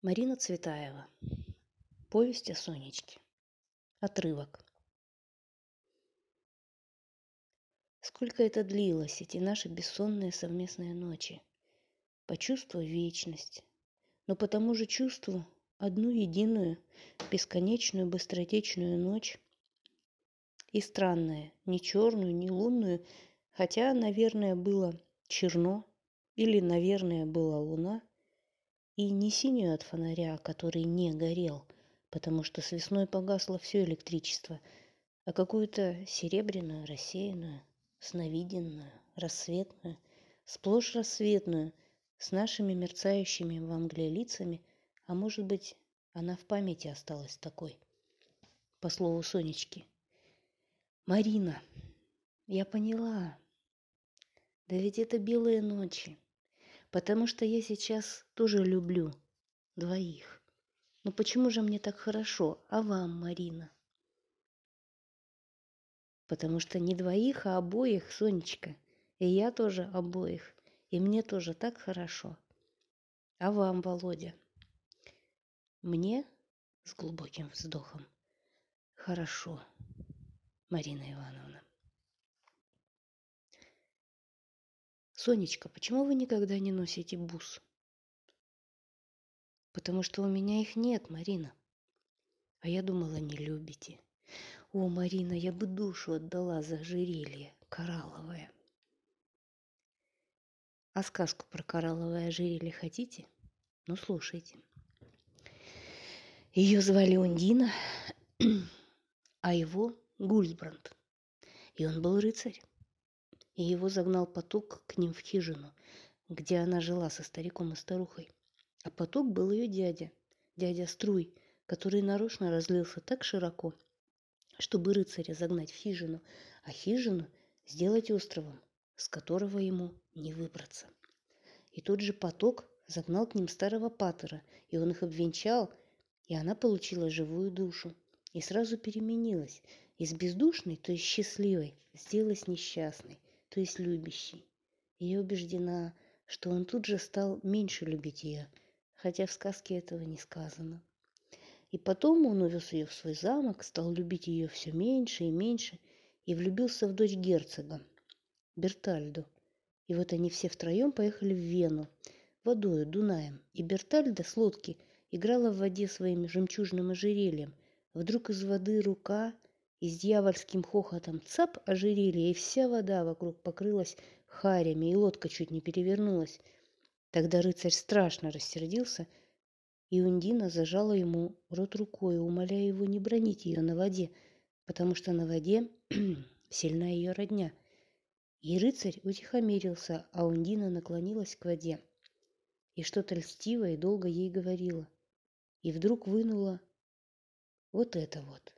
Марина Цветаева. Повесть о Сонечке. Отрывок. Сколько это длилось, эти наши бессонные совместные ночи. По вечность, но по тому же чувству одну единую, бесконечную, быстротечную ночь. И странная, не черную, не лунную, хотя, наверное, было черно, или, наверное, была луна, и не синюю от фонаря, который не горел, потому что с весной погасло все электричество, а какую-то серебряную, рассеянную, сновиденную, рассветную, сплошь рассветную, с нашими мерцающими в мгле лицами, а может быть, она в памяти осталась такой. По слову Сонечки. Марина, я поняла. Да ведь это белые ночи. Потому что я сейчас тоже люблю двоих. Но почему же мне так хорошо, а вам, Марина? Потому что не двоих, а обоих, Сонечка. И я тоже обоих. И мне тоже так хорошо. А вам, Володя? Мне с глубоким вздохом. Хорошо, Марина Ивановна. Сонечка, почему вы никогда не носите бус? Потому что у меня их нет, Марина. А я думала, не любите. О, Марина, я бы душу отдала за ожерелье коралловое. А сказку про коралловое ожерелье хотите? Ну, слушайте. Ее звали Ундина, а его Гульсбранд. И он был рыцарь и его загнал поток к ним в хижину, где она жила со стариком и старухой. А поток был ее дядя, дядя Струй, который нарочно разлился так широко, чтобы рыцаря загнать в хижину, а хижину сделать островом, с которого ему не выбраться. И тот же поток загнал к ним старого патера, и он их обвенчал, и она получила живую душу. И сразу переменилась. Из бездушной, то есть счастливой, сделалась несчастной то есть любящий. И я убеждена, что он тут же стал меньше любить ее, хотя в сказке этого не сказано. И потом он увез ее в свой замок, стал любить ее все меньше и меньше, и влюбился в дочь герцога, Бертальду. И вот они все втроем поехали в Вену, водою, Дунаем, и Бертальда с лодки играла в воде своим жемчужным ожерельем. Вдруг из воды рука и с дьявольским хохотом цап ожерелье, и вся вода вокруг покрылась харями, и лодка чуть не перевернулась. Тогда рыцарь страшно рассердился, и Ундина зажала ему рот рукой, умоляя его не бронить ее на воде, потому что на воде сильна ее родня. И рыцарь утихомирился, а Ундина наклонилась к воде и что-то льстивое долго ей говорила. И вдруг вынула вот это вот.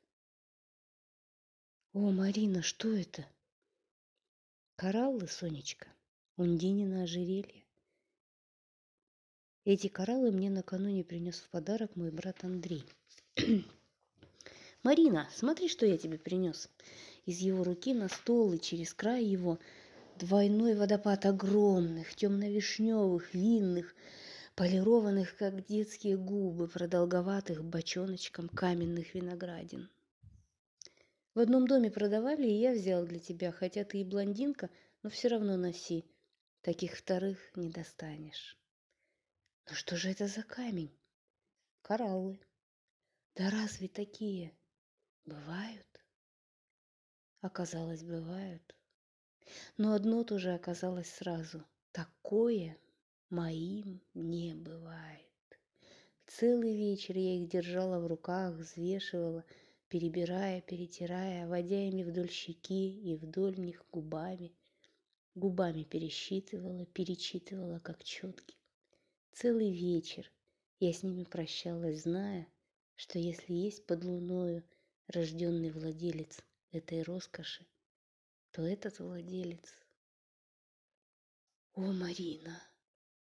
О, Марина, что это? Кораллы, Сонечка, Ундинина ожерелье. Эти кораллы мне накануне принес в подарок мой брат Андрей. Марина, смотри, что я тебе принес. Из его руки на стол и через край его двойной водопад огромных, темно-вишневых, винных, полированных, как детские губы, продолговатых бочоночком каменных виноградин. В одном доме продавали, и я взял для тебя, хотя ты и блондинка, но все равно носи. Таких вторых не достанешь. Но что же это за камень? Кораллы. Да разве такие бывают? Оказалось, бывают. Но одно тоже оказалось сразу. Такое моим не бывает. Целый вечер я их держала в руках, взвешивала – перебирая, перетирая, водя ими вдоль щеки и вдоль них губами. Губами пересчитывала, перечитывала, как четки. Целый вечер я с ними прощалась, зная, что если есть под луною рожденный владелец этой роскоши, то этот владелец... О, Марина,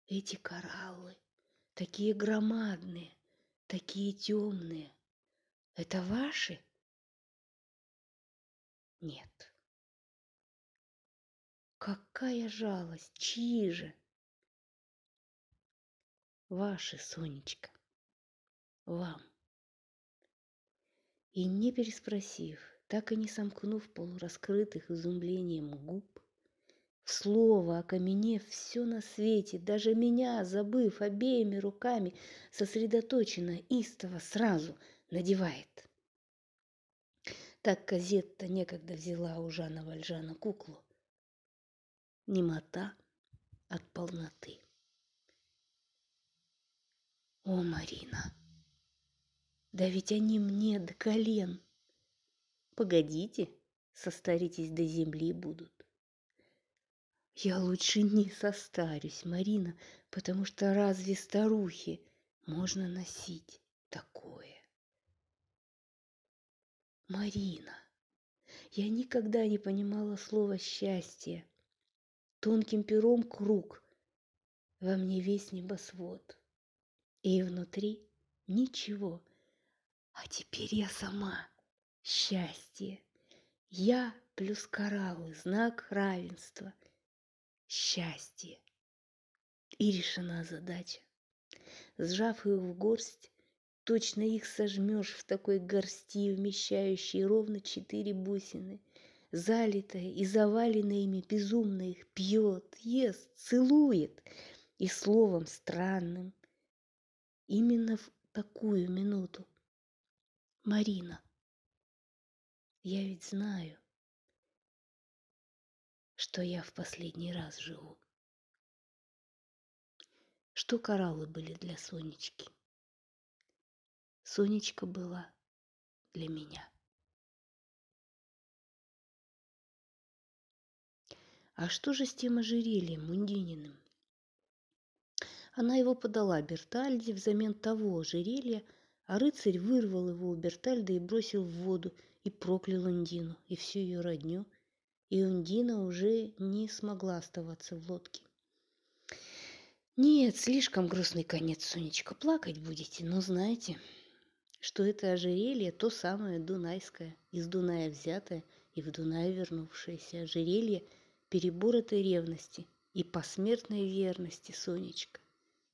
эти кораллы, такие громадные, такие темные, это ваши? Нет. Какая жалость! Чьи же? Ваши, Сонечка. вам. И не переспросив, так и не сомкнув полураскрытых изумлением губ, в слово окаменев все на свете, даже меня, забыв обеими руками, сосредоточенно, истово сразу надевает. Так Казетта некогда взяла у Жана Вальжана куклу. Немота от полноты. О, Марина, да ведь они мне до колен. Погодите, состаритесь до земли будут. Я лучше не состарюсь, Марина, потому что разве старухи можно носить такое? Марина, я никогда не понимала слова «счастье». Тонким пером круг, во мне весь небосвод. И внутри ничего. А теперь я сама. Счастье. Я плюс кораллы, знак равенства. Счастье. И решена задача. Сжав их в горсть, точно их сожмешь в такой горсти, вмещающей ровно четыре бусины. Залитая и заваленная ими безумно их пьет, ест, целует. И словом странным, именно в такую минуту. Марина, я ведь знаю, что я в последний раз живу. Что кораллы были для Сонечки? Сонечка была для меня. А что же с тем ожерельем Мундининым? Она его подала Бертальде взамен того ожерелья, а рыцарь вырвал его у Бертальды и бросил в воду, и проклял Ундину, и всю ее родню, и Ундина уже не смогла оставаться в лодке. Нет, слишком грустный конец, Сонечка, плакать будете, но знаете, что это ожерелье то самое дунайское, из Дуная взятое и в Дунай вернувшееся ожерелье переборотой ревности и посмертной верности, Сонечка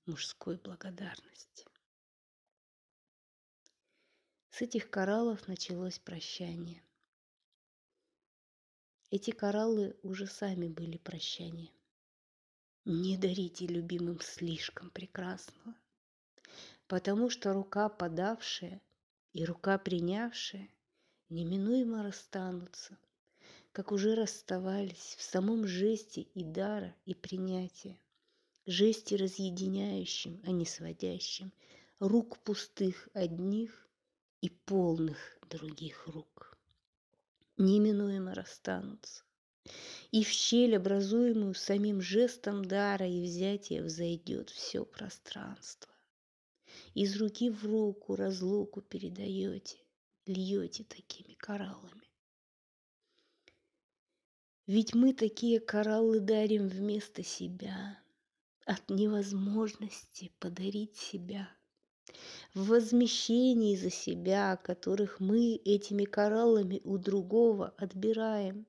мужской благодарности. С этих кораллов началось прощание. Эти кораллы уже сами были прощанием. Не дарите любимым слишком прекрасного, потому что рука подавшая и рука принявшая неминуемо расстанутся, как уже расставались в самом жесте и дара, и принятия жести разъединяющим, а не сводящим, рук пустых одних и полных других рук. Неминуемо расстанутся. И в щель, образуемую самим жестом дара и взятия, взойдет все пространство. Из руки в руку разлуку передаете, льете такими кораллами. Ведь мы такие кораллы дарим вместо себя, от невозможности подарить себя, в возмещении за себя, которых мы этими кораллами у другого отбираем.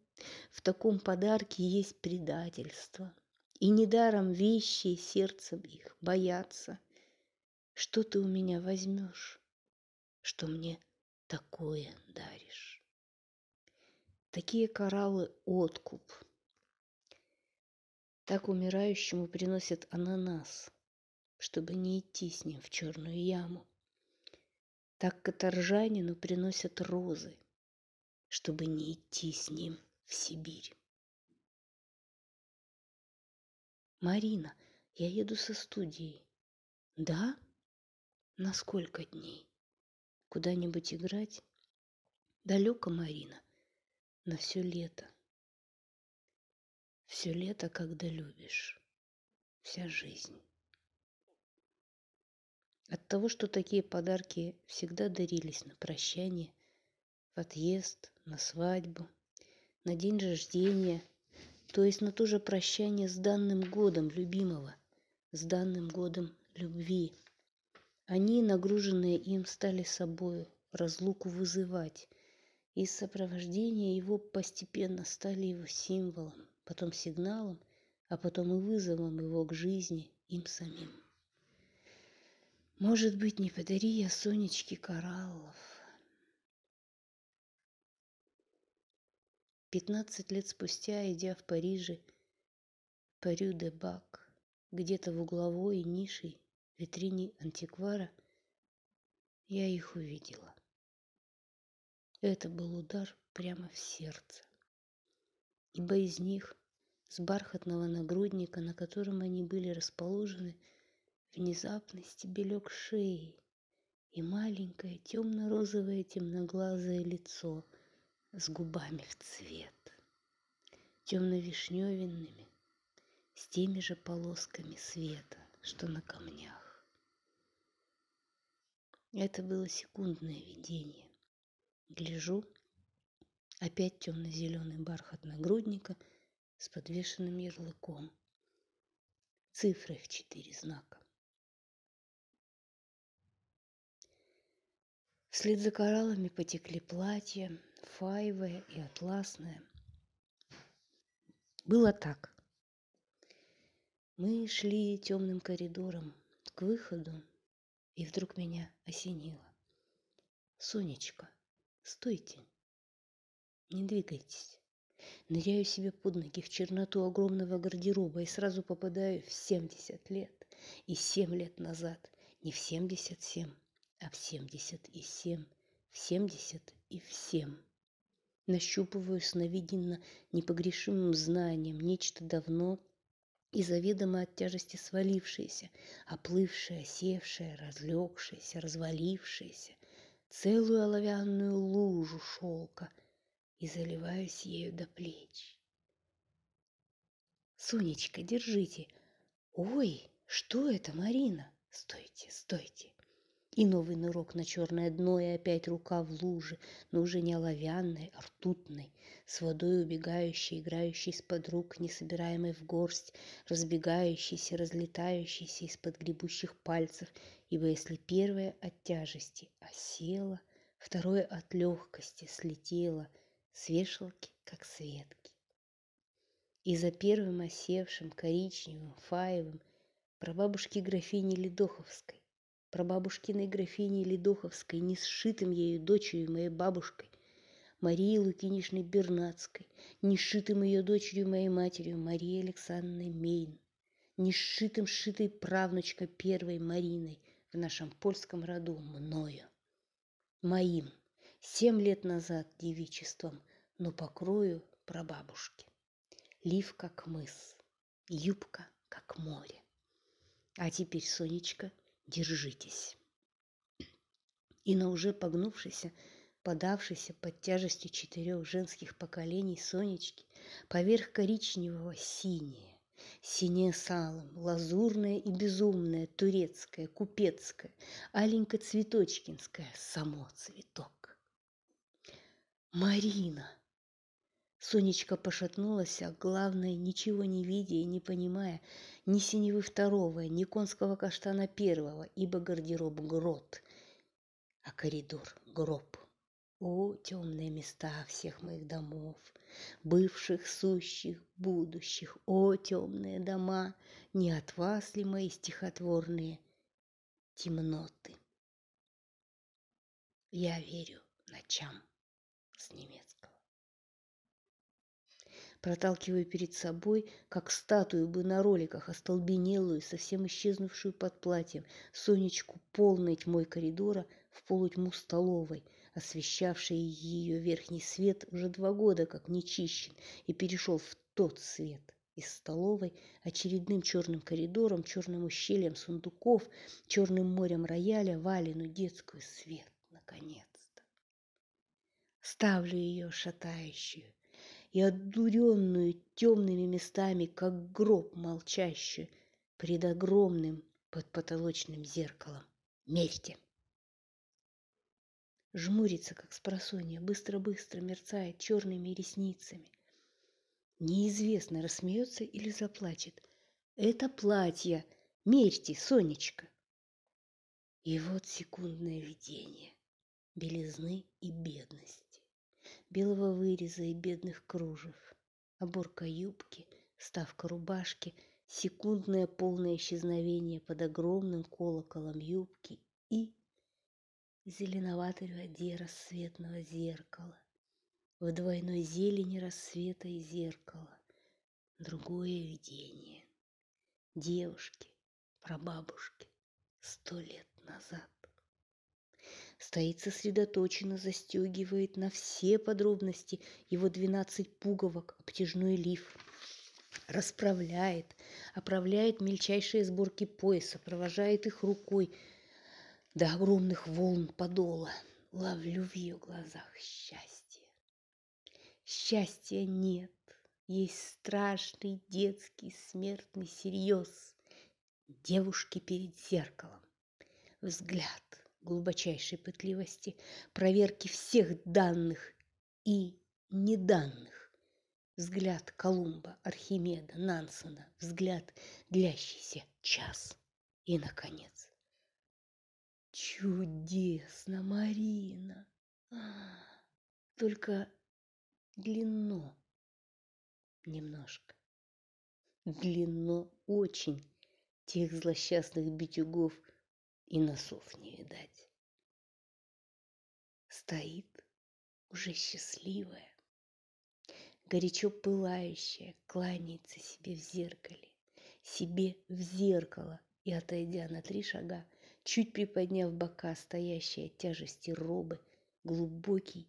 В таком подарке есть предательство. И недаром вещи сердцем их боятся. Что ты у меня возьмешь, что мне такое даришь? Такие кораллы – откуп – так умирающему приносят ананас, чтобы не идти с ним в черную яму. Так каторжанину приносят розы, чтобы не идти с ним в Сибирь. Марина, я еду со студией. Да? На сколько дней? Куда-нибудь играть? Далеко, Марина, на все лето. Все лето, когда любишь. Вся жизнь. От того, что такие подарки всегда дарились на прощание, в отъезд, на свадьбу, на день рождения, то есть на то же прощание с данным годом любимого, с данным годом любви. Они, нагруженные им, стали собою разлуку вызывать, и сопровождение его постепенно стали его символом, потом сигналом, а потом и вызовом его к жизни им самим. Может быть, не подари я Сонечке кораллов. Пятнадцать лет спустя, идя в Париже, Парю де Бак, где-то в угловой нише витрине антиквара, я их увидела. Это был удар прямо в сердце, ибо из них, с бархатного нагрудника, на котором они были расположены, внезапно стебелек шеи и маленькое темно-розовое темноглазое лицо с губами в цвет, темно-вишневенными, с теми же полосками света, что на камнях. Это было секундное видение. Гляжу, опять темно-зеленый бархат нагрудника с подвешенным ярлыком. Цифры в четыре знака. Вслед за кораллами потекли платья, фаевое и атласное. Было так. Мы шли темным коридором к выходу, и вдруг меня осенило. Сонечка, стойте, не двигайтесь. Ныряю себе под ноги в черноту огромного гардероба и сразу попадаю в 70 лет. И 7 лет назад, не в 77, а в семьдесят и семь, в семьдесят и в семь. Нащупываю сновиденно непогрешимым знанием нечто давно и заведомо от тяжести свалившееся, оплывшее, севшее, разлегшееся, развалившееся, целую оловянную лужу шелка и заливаюсь ею до плеч. Сонечка, держите. Ой, что это, Марина? Стойте, стойте. И новый нырок на черное дно, и опять рука в луже, но уже не оловянной, а ртутной, с водой убегающей, играющей из-под рук, не собираемой в горсть, разбегающейся, разлетающейся из-под гребущих пальцев, ибо если первое от тяжести осела, второе от легкости слетело с вешалки, как с ветки. И за первым осевшим коричневым, фаевым прабабушки графини Ледоховской прабабушкиной графиней Ледоховской, не сшитым ею дочерью моей бабушкой, Марией Лукинишной Бернацкой, не сшитым ее дочерью моей матерью Марией Александровной Мейн, не сшитым сшитой правнучка первой Мариной в нашем польском роду мною, моим, семь лет назад девичеством, но покрою прабабушки. Лив как мыс, юбка как море. А теперь, Сонечка, держитесь. И на уже погнувшейся, подавшейся под тяжестью четырех женских поколений Сонечки, поверх коричневого синее, синее салом, лазурное и безумное, турецкое, купецкое, аленько-цветочкинское, само цветок. Марина! Сонечка пошатнулась, а главное, ничего не видя и не понимая, ни синевы второго, ни конского каштана первого, ибо гардероб грот, а коридор гроб. О, темные места всех моих домов, бывших, сущих, будущих, о, темные дома, не от вас ли мои стихотворные темноты? Я верю ночам с немецкого проталкивая перед собой, как статую бы на роликах, остолбенелую, совсем исчезнувшую под платьем, Сонечку полной тьмой коридора в полутьму столовой, освещавший ее верхний свет уже два года как нечищен и перешел в тот свет из столовой очередным черным коридором, черным ущельем сундуков, черным морем рояля, валину детскую свет, наконец-то. Ставлю ее шатающую, и отдуренную темными местами, как гроб молчащую, пред огромным подпотолочным зеркалом. Мерьте! Жмурится, как спросонья, быстро-быстро мерцает черными ресницами. Неизвестно, рассмеется или заплачет. Это платье! Мерьте, Сонечка! И вот секундное видение белизны и бедности белого выреза и бедных кружев, оборка юбки, ставка рубашки, секундное полное исчезновение под огромным колоколом юбки и зеленоватой воде рассветного зеркала, в двойной зелени рассвета и зеркала, другое видение. Девушки, прабабушки, сто лет назад. Стоит сосредоточенно, застегивает на все подробности его двенадцать пуговок, обтяжной лиф. Расправляет, оправляет мельчайшие сборки пояса, провожает их рукой до огромных волн подола. Ловлю в ее глазах счастье. Счастья нет, есть страшный детский смертный серьез. Девушки перед зеркалом. Взгляд глубочайшей пытливости, проверки всех данных и неданных. Взгляд Колумба, Архимеда, Нансена, взгляд, длящийся час. И, наконец, чудесно, Марина. Только длинно немножко. Длинно очень тех злосчастных битюгов и носов не видать. Стоит уже счастливая, горячо пылающая, кланяется себе в зеркале, себе в зеркало и, отойдя на три шага, чуть приподняв бока, стоящие от тяжести робы, глубокий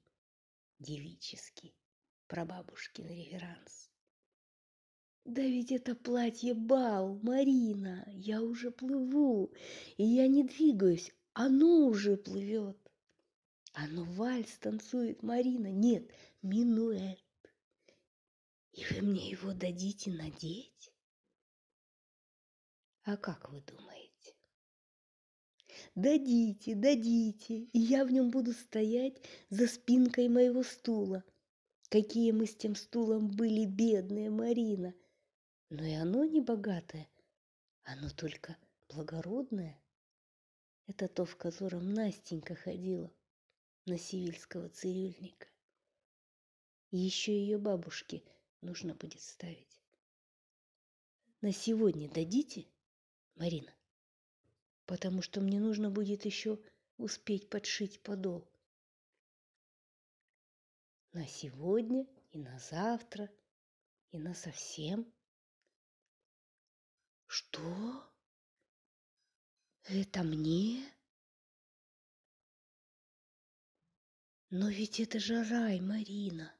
девический прабабушкин реверанс. Да ведь это платье бал, Марина, я уже плыву, и я не двигаюсь, оно уже плывет. Оно вальс танцует, Марина, нет, минуэт. И вы мне его дадите надеть? А как вы думаете? Дадите, дадите, и я в нем буду стоять за спинкой моего стула. Какие мы с тем стулом были бедные, Марина – но и оно не богатое, оно только благородное. Это то, в котором Настенька ходила на сивильского цирюльника. И еще ее бабушке нужно будет ставить. На сегодня дадите, Марина? Потому что мне нужно будет еще успеть подшить подол. На сегодня и на завтра, и на совсем – что? Это мне? Но ведь это же рай, Марина.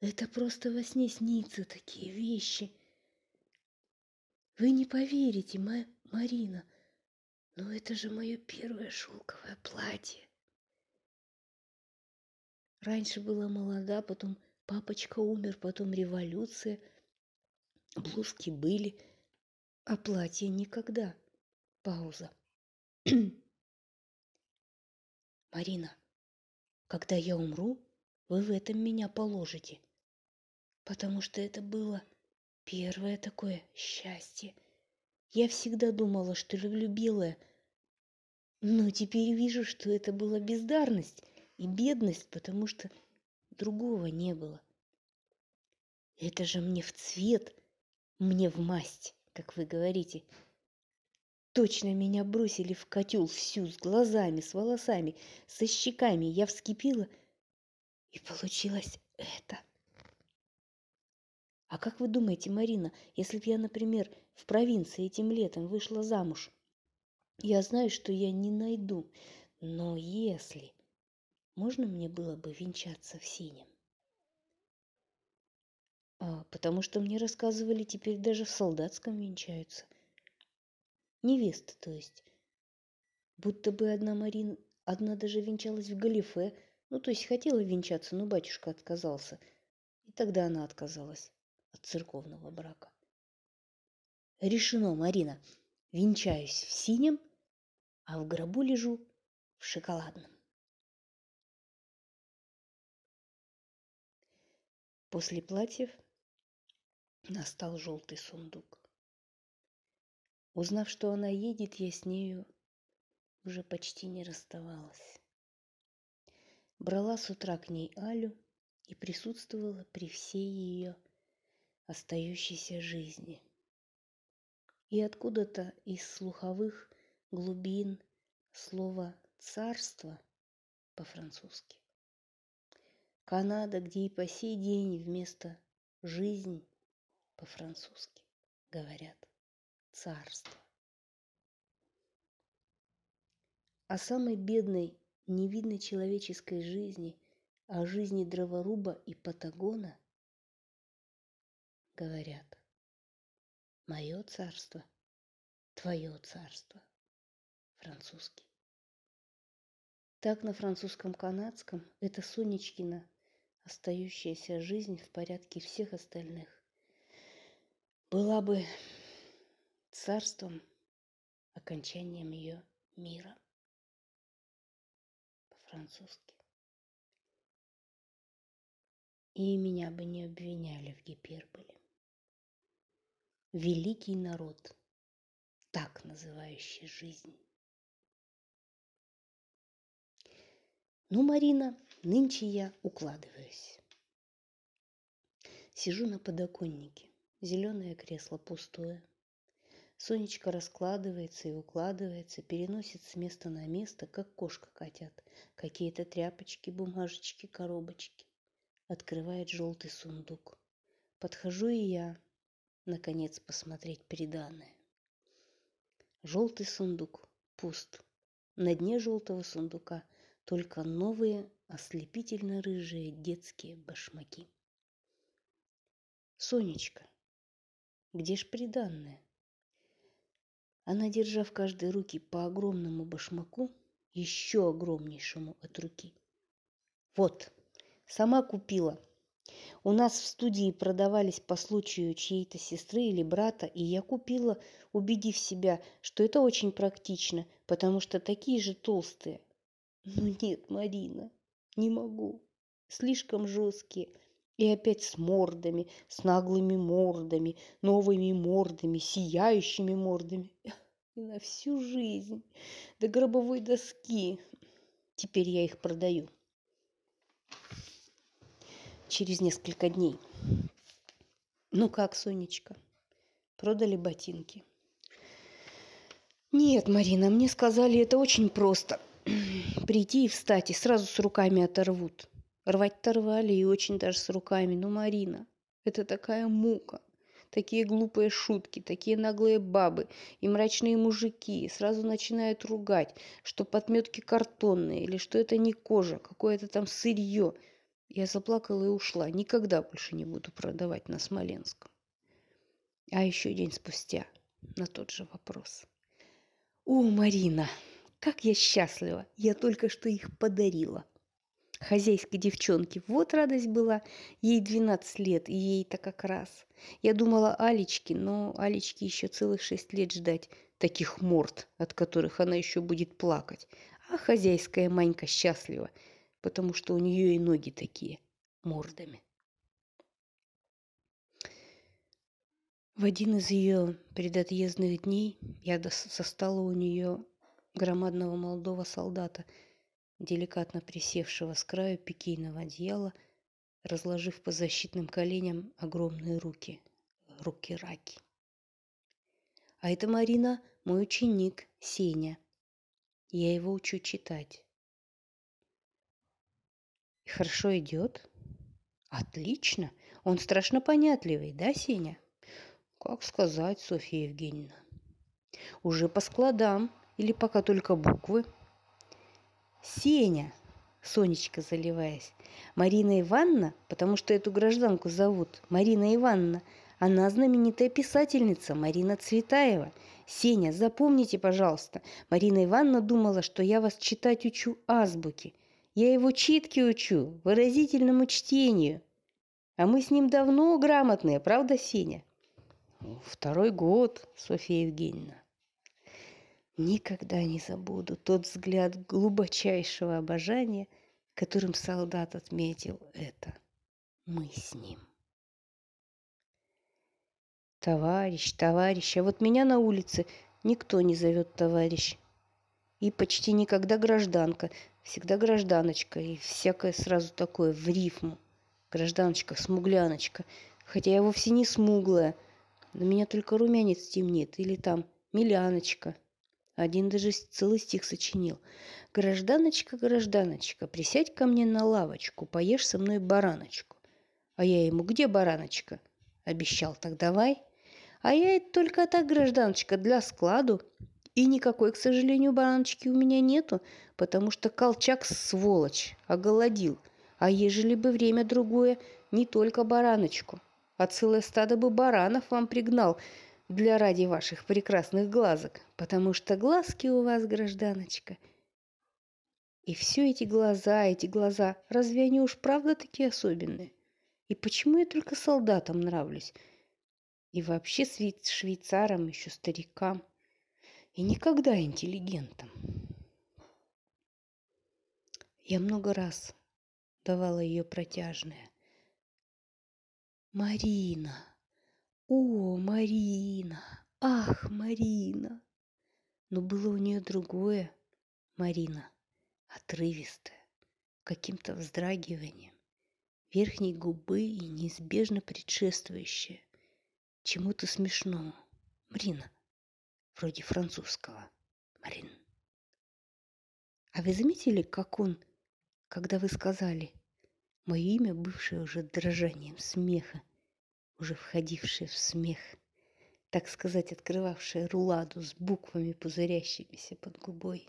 Это просто во сне снится такие вещи. Вы не поверите, ма Марина, но это же мое первое шелковое платье. Раньше была молода, потом папочка умер, потом революция. Блузки были, а платье никогда. Пауза. Марина, когда я умру, вы в этом меня положите. Потому что это было первое такое счастье. Я всегда думала, что люблю белое, но теперь вижу, что это была бездарность и бедность, потому что другого не было. Это же мне в цвет, мне в масть как вы говорите. Точно меня бросили в котел всю, с глазами, с волосами, со щеками. Я вскипела, и получилось это. А как вы думаете, Марина, если б я, например, в провинции этим летом вышла замуж? Я знаю, что я не найду, но если... Можно мне было бы венчаться в синем? А, потому что мне рассказывали, теперь даже в солдатском венчаются. Невеста, то есть. Будто бы одна Марин, одна даже венчалась в галифе, ну, то есть хотела венчаться, но батюшка отказался. И тогда она отказалась от церковного брака. Решено, Марина. Венчаюсь в синем, а в гробу лежу в шоколадном. После платьев Настал желтый сундук. Узнав, что она едет, я с нею уже почти не расставалась. Брала с утра к ней Алю и присутствовала при всей ее остающейся жизни. И откуда-то из слуховых глубин слово «царство» по-французски. Канада, где и по сей день вместо «жизнь» по-французски говорят «царство». О самой бедной, невидной человеческой жизни, о жизни дроворуба и патагона говорят Мое царство, твое царство. Французский. Так на французском-канадском это Сонечкина остающаяся жизнь в порядке всех остальных была бы царством, окончанием ее мира по-французски. И меня бы не обвиняли в гиперболе великий народ, так называющий жизнь. Ну, Марина, нынче я укладываюсь. Сижу на подоконнике, зеленое кресло пустое. Сонечка раскладывается и укладывается, переносит с места на место, как кошка котят. Какие-то тряпочки, бумажечки, коробочки. Открывает желтый сундук. Подхожу и я, наконец посмотреть приданное. Желтый сундук пуст. На дне желтого сундука только новые ослепительно-рыжие детские башмаки. Сонечка, где ж приданное? Она, держа в каждой руке по огромному башмаку, еще огромнейшему от руки. Вот, сама купила – у нас в студии продавались по случаю чьей-то сестры или брата, и я купила, убедив себя, что это очень практично, потому что такие же толстые. Ну нет, Марина, не могу. Слишком жесткие. И опять с мордами, с наглыми мордами, новыми мордами, сияющими мордами. И на всю жизнь, до гробовой доски. Теперь я их продаю через несколько дней. Ну как, Сонечка, продали ботинки? Нет, Марина, мне сказали, это очень просто. Прийти и встать, и сразу с руками оторвут. Рвать-то рвали, и очень даже с руками. Ну, Марина, это такая мука. Такие глупые шутки, такие наглые бабы и мрачные мужики сразу начинают ругать, что подметки картонные или что это не кожа, какое-то там сырье – я заплакала и ушла. Никогда больше не буду продавать на Смоленском. А еще день спустя на тот же вопрос. О, Марина, как я счастлива! Я только что их подарила. Хозяйской девчонке. Вот радость была. Ей 12 лет, и ей-то как раз. Я думала Алечке, но Алечке еще целых шесть лет ждать таких морд, от которых она еще будет плакать. А хозяйская Манька счастлива потому что у нее и ноги такие, мордами. В один из ее предотъездных дней я состала у нее громадного молодого солдата, деликатно присевшего с краю пикейного одеяла, разложив по защитным коленям огромные руки, руки-раки. А это Марина, мой ученик, Сеня. Я его учу читать. Хорошо идет? Отлично. Он страшно понятливый, да, Сеня? Как сказать, Софья Евгеньевна? Уже по складам или пока только буквы? Сеня, Сонечка заливаясь. Марина Ивановна, потому что эту гражданку зовут Марина Ивановна, она знаменитая писательница Марина Цветаева. Сеня, запомните, пожалуйста, Марина Ивановна думала, что я вас читать учу азбуки – я его читки учу, выразительному чтению. А мы с ним давно грамотные, правда, Сеня? Второй год, Софья Евгеньевна. Никогда не забуду тот взгляд глубочайшего обожания, которым солдат отметил это. Мы с ним. Товарищ, товарищ, а вот меня на улице никто не зовет товарищ. И почти никогда гражданка, всегда гражданочка и всякое сразу такое в рифму. Гражданочка, смугляночка. Хотя я вовсе не смуглая. Да меня только румянец темнеет. Или там Миляночка. Один даже целый стих сочинил. «Гражданочка, гражданочка, присядь ко мне на лавочку, поешь со мной бараночку». А я ему, где бараночка? Обещал, так давай. А я это только так, гражданочка, для складу. И никакой, к сожалению, бараночки у меня нету, потому что Колчак сволочь, оголодил. А ежели бы время другое, не только бараночку, а целое стадо бы баранов вам пригнал для ради ваших прекрасных глазок, потому что глазки у вас, гражданочка. И все эти глаза, эти глаза, разве они уж правда такие особенные? И почему я только солдатам нравлюсь? И вообще швейцарам, еще старикам. И никогда интеллигентам. Я много раз давала ее протяжное. Марина! О, Марина! Ах, Марина! Но было у нее другое, Марина, отрывистое, каким-то вздрагиванием верхней губы и неизбежно предшествующее чему-то смешному. Мрина, вроде французского. Марин. А вы заметили, как он, когда вы сказали мое имя, бывшее уже дрожанием смеха, уже входившее в смех, так сказать, открывавшее руладу с буквами, пузырящимися под губой.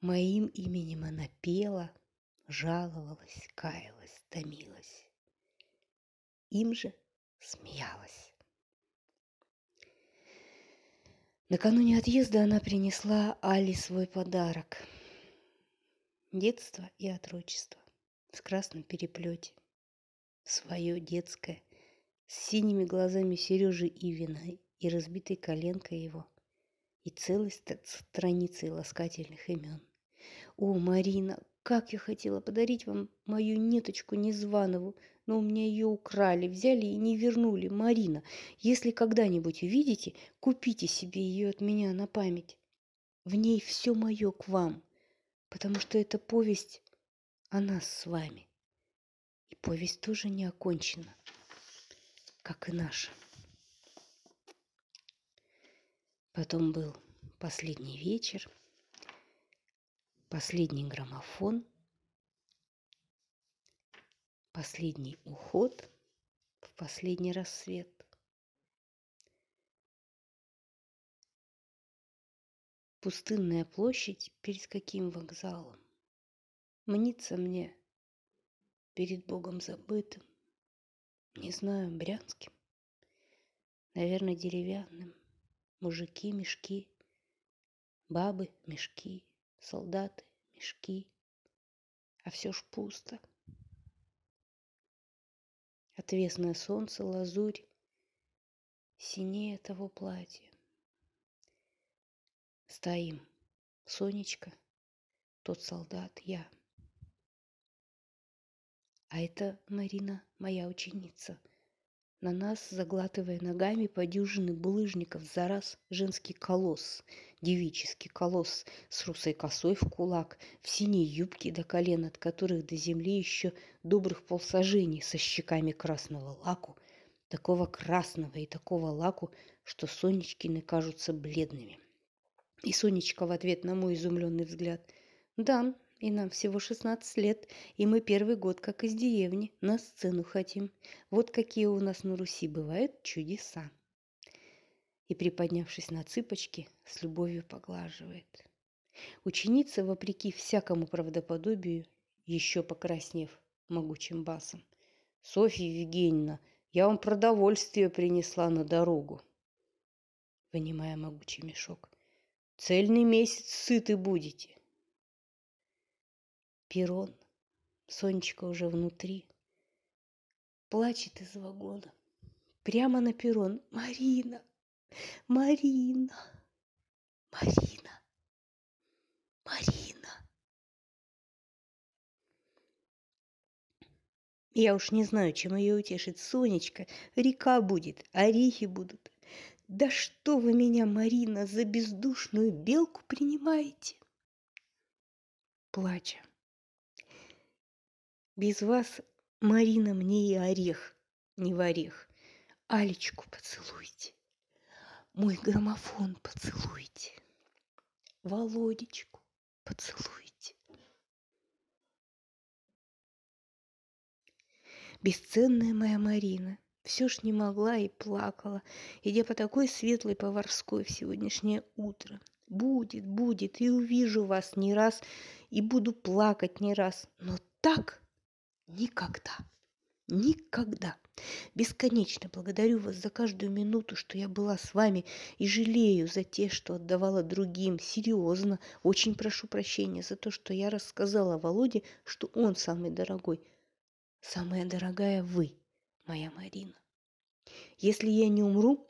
Моим именем она пела – жаловалась, каялась, томилась. Им же смеялась. Накануне отъезда она принесла Али свой подарок. Детство и отрочество в красном переплете. Свое детское, с синими глазами Сережи Ивина и разбитой коленкой его, и целой страницей ласкательных имен. О, Марина, как я хотела подарить вам мою ниточку Незванову, но у меня ее украли, взяли и не вернули. Марина, если когда-нибудь увидите, купите себе ее от меня на память. В ней все мое к вам, потому что это повесть о нас с вами. И повесть тоже не окончена, как и наша. Потом был последний вечер – Последний граммофон, последний уход в последний рассвет. Пустынная площадь перед каким вокзалом? Мнится мне перед Богом забытым, не знаю, брянским, наверное, деревянным. Мужики, мешки, бабы, мешки, солдаты, мешки, а все ж пусто. Отвесное солнце, лазурь, синее того платья. Стоим, Сонечка, тот солдат, я. А это Марина, моя ученица – на нас, заглатывая ногами по дюжины булыжников за раз, женский колосс, девический колосс с русой косой в кулак, в синей юбке до колен, от которых до земли еще добрых полсажений со щеками красного лаку, такого красного и такого лаку, что Сонечкины кажутся бледными. И Сонечка в ответ на мой изумленный взгляд. «Да, и нам всего 16 лет, и мы первый год, как из деревни, на сцену хотим. Вот какие у нас на Руси бывают чудеса. И, приподнявшись на цыпочки, с любовью поглаживает. Ученица, вопреки всякому правдоподобию, еще покраснев могучим басом. «Софья Евгеньевна, я вам продовольствие принесла на дорогу», вынимая могучий мешок. «Цельный месяц сыты будете». Перрон. Сонечка уже внутри. Плачет из вагона. Прямо на перрон. Марина! Марина! Марина! Марина! Я уж не знаю, чем ее утешит Сонечка. Река будет, орехи будут. Да что вы меня, Марина, за бездушную белку принимаете? Плача. Без вас, Марина, мне и орех не в орех. Алечку поцелуйте. Мой граммофон поцелуйте. Володечку поцелуйте. Бесценная моя Марина, все ж не могла и плакала, идя по такой светлой поварской в сегодняшнее утро. Будет, будет, и увижу вас не раз, и буду плакать не раз, но так никогда. Никогда. Бесконечно благодарю вас за каждую минуту, что я была с вами, и жалею за те, что отдавала другим. Серьезно, очень прошу прощения за то, что я рассказала Володе, что он самый дорогой. Самая дорогая вы, моя Марина. Если я не умру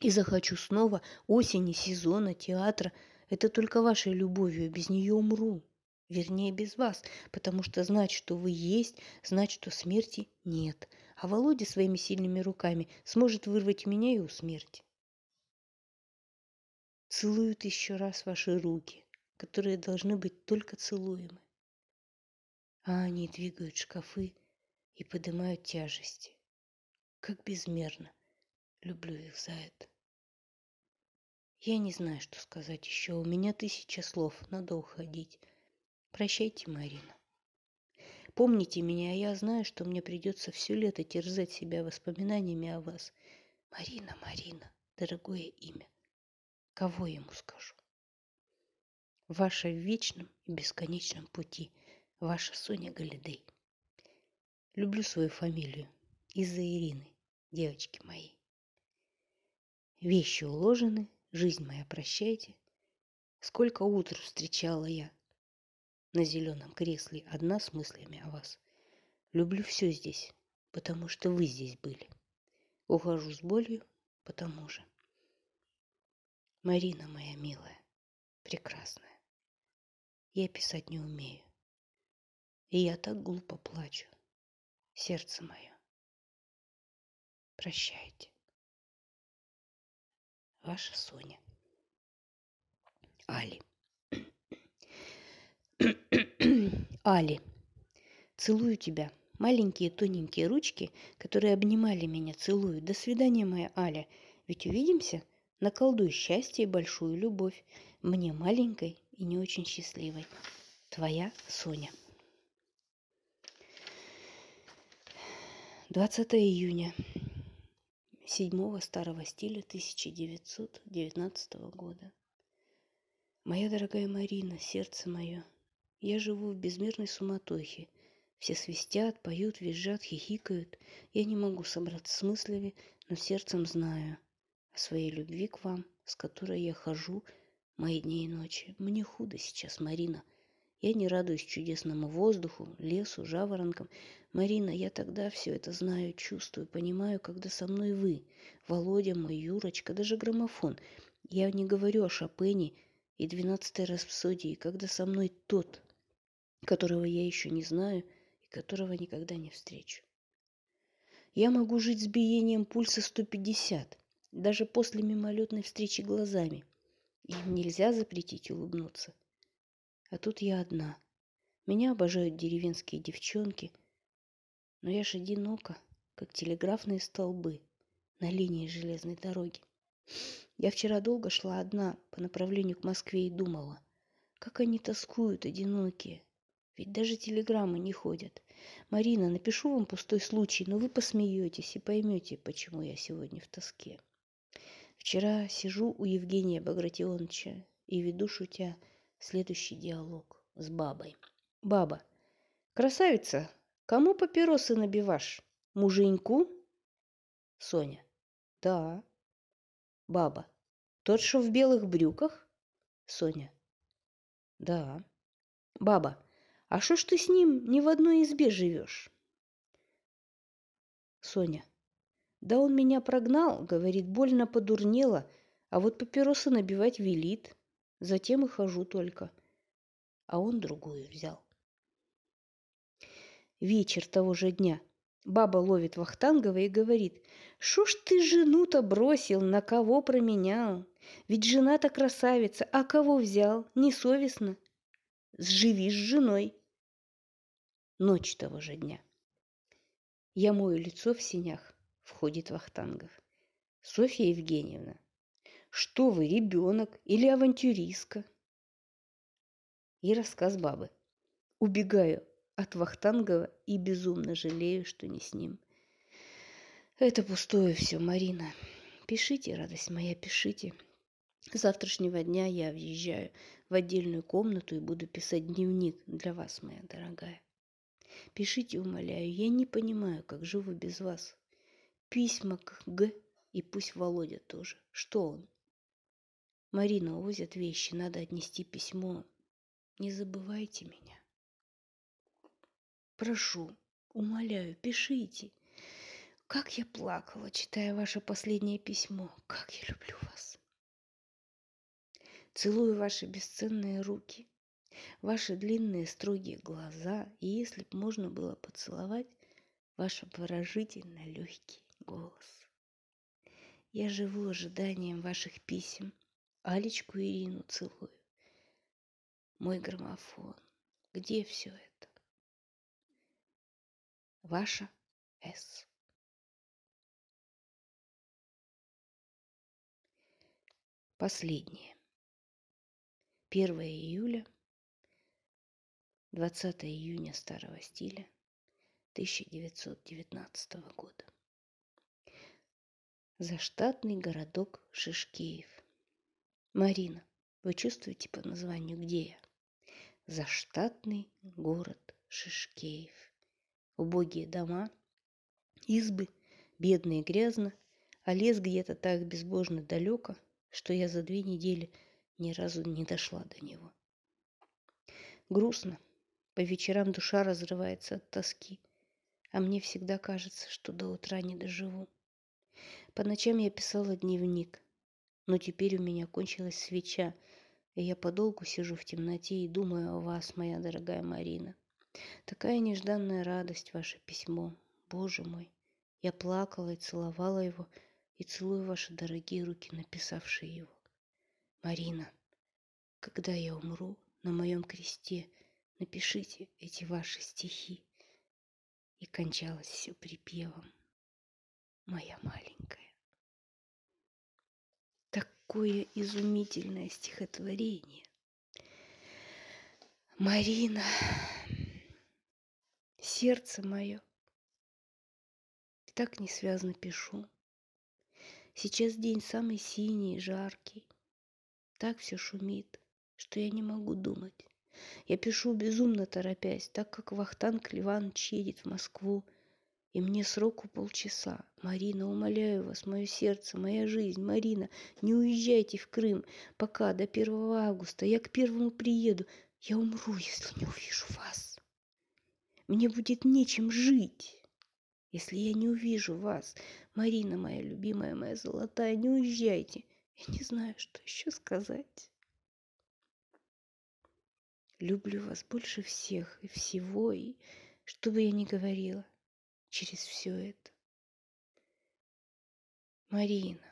и захочу снова осени, сезона, театра, это только вашей любовью, без нее умру. Вернее, без вас, потому что знать, что вы есть, знать, что смерти нет. А Володя своими сильными руками сможет вырвать меня и у смерти. Целуют еще раз ваши руки, которые должны быть только целуемы. А они двигают шкафы и поднимают тяжести. Как безмерно люблю их за это. Я не знаю, что сказать еще. У меня тысяча слов, надо уходить. Прощайте, Марина. Помните меня, а я знаю, что мне придется все лето терзать себя воспоминаниями о вас. Марина, Марина, дорогое имя. Кого ему скажу? Ваша в вечном и бесконечном пути. Ваша Соня Галидей. Люблю свою фамилию. Из-за Ирины, девочки моей. Вещи уложены, жизнь моя прощайте. Сколько утр встречала я, на зеленом кресле одна с мыслями о вас. Люблю все здесь, потому что вы здесь были. Ухожу с болью, потому же. Марина моя милая, прекрасная. Я писать не умею. И я так глупо плачу. Сердце мое. Прощайте. Ваша Соня. Али. Али. Целую тебя. Маленькие тоненькие ручки, которые обнимали меня, целую. До свидания, моя Аля. Ведь увидимся? Наколдуй счастье и большую любовь. Мне маленькой и не очень счастливой. Твоя Соня. 20 июня седьмого старого стиля 1919 года. Моя дорогая Марина, сердце мое, я живу в безмерной суматохе. Все свистят, поют, визжат, хихикают. Я не могу собраться с мыслями, но сердцем знаю о своей любви к вам, с которой я хожу мои дни и ночи. Мне худо сейчас, Марина. Я не радуюсь чудесному воздуху, лесу, жаворонкам. Марина, я тогда все это знаю, чувствую, понимаю, когда со мной вы, Володя мой, Юрочка, даже граммофон. Я не говорю о Шопене и двенадцатой рапсодии, когда со мной тот, которого я еще не знаю и которого никогда не встречу. Я могу жить с биением пульса 150, даже после мимолетной встречи глазами. Им нельзя запретить улыбнуться. А тут я одна. Меня обожают деревенские девчонки, но я же одинока, как телеграфные столбы на линии железной дороги. Я вчера долго шла одна по направлению к Москве и думала, как они тоскуют, одинокие, ведь даже телеграммы не ходят. Марина, напишу вам пустой случай, но вы посмеетесь и поймете, почему я сегодня в тоске. Вчера сижу у Евгения Багратионовича и веду, шутя, следующий диалог с бабой. Баба. Красавица, кому папиросы набивашь? Муженьку? Соня. Да. Баба. Тот, что в белых брюках? Соня. Да. Баба. А что ж ты с ним не в одной избе живешь? Соня. Да он меня прогнал, говорит, больно подурнело, а вот папиросы набивать велит. Затем и хожу только. А он другую взял. Вечер того же дня. Баба ловит Вахтангова и говорит, «Шо ж ты жену-то бросил, на кого променял? Ведь жена-то красавица, а кого взял? Несовестно. Сживи с женой ночь того же дня. Я мою лицо в синях, Входит Вахтангов. Софья Евгеньевна, что вы, ребенок или авантюристка? И рассказ бабы. Убегаю от Вахтангова и безумно жалею, что не с ним. Это пустое все, Марина. Пишите, радость моя, пишите. С завтрашнего дня я въезжаю в отдельную комнату и буду писать дневник для вас, моя дорогая. Пишите, умоляю, я не понимаю, как живу без вас. Письма к Г и пусть Володя тоже. Что он? Марина увозят вещи, надо отнести письмо. Не забывайте меня. Прошу, умоляю, пишите. Как я плакала, читая ваше последнее письмо. Как я люблю вас. Целую ваши бесценные руки, ваши длинные строгие глаза, и если б можно было поцеловать, ваш обворожительно легкий голос. Я живу ожиданием ваших писем. Алечку Ирину целую. Мой граммофон. Где все это? Ваша С. Последнее. 1 июля, 20 июня старого стиля 1919 года. Заштатный городок Шишкеев. Марина, вы чувствуете по названию, где я? Заштатный город Шишкеев. Убогие дома, избы, бедно и грязно, а лес где-то так безбожно далеко – что я за две недели ни разу не дошла до него. Грустно. По вечерам душа разрывается от тоски, а мне всегда кажется, что до утра не доживу. По ночам я писала дневник, но теперь у меня кончилась свеча, и я подолгу сижу в темноте и думаю о вас, моя дорогая Марина. Такая нежданная радость, ваше письмо. Боже мой, я плакала и целовала его, и целую ваши дорогие руки, написавшие его. Марина, когда я умру на моем кресте, напишите эти ваши стихи. И кончалось все припевом. Моя маленькая. Такое изумительное стихотворение. Марина, сердце мое, так не связно пишу. Сейчас день самый синий, жаркий. Так все шумит, что я не могу думать. Я пишу безумно торопясь, так как Вахтанг Ливанович едет в Москву, и мне сроку полчаса. Марина, умоляю вас, мое сердце, моя жизнь, Марина, не уезжайте в Крым, пока до 1 августа. Я к первому приеду. Я умру, если не увижу вас. Мне будет нечем жить. Если я не увижу вас, Марина моя любимая, моя золотая, не уезжайте. Я не знаю, что еще сказать. Люблю вас больше всех и всего, и что бы я ни говорила через все это. Марина,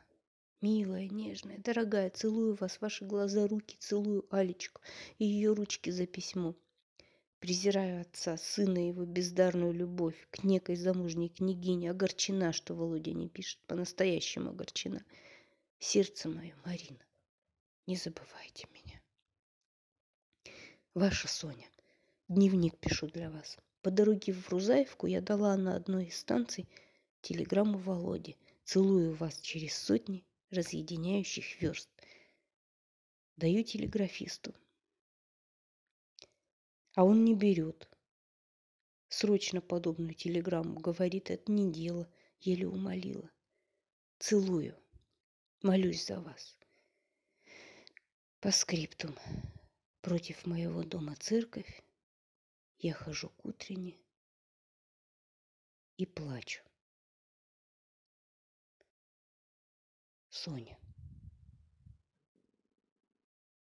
милая, нежная, дорогая, целую вас, ваши глаза, руки, целую Алечку и ее ручки за письмо. Презираю отца, сына его бездарную любовь к некой замужней княгине, огорчена, что Володя не пишет, по-настоящему огорчена. Сердце мое, Марина, не забывайте меня. Ваша Соня. Дневник пишу для вас. По дороге в Рузаевку я дала на одной из станций телеграмму Володе. Целую вас через сотни разъединяющих верст. Даю телеграфисту. А он не берет. Срочно подобную телеграмму, говорит, это не дело, еле умолила. Целую. Молюсь за вас. По скриптум. Против моего дома церковь. Я хожу к утренне и плачу. Соня.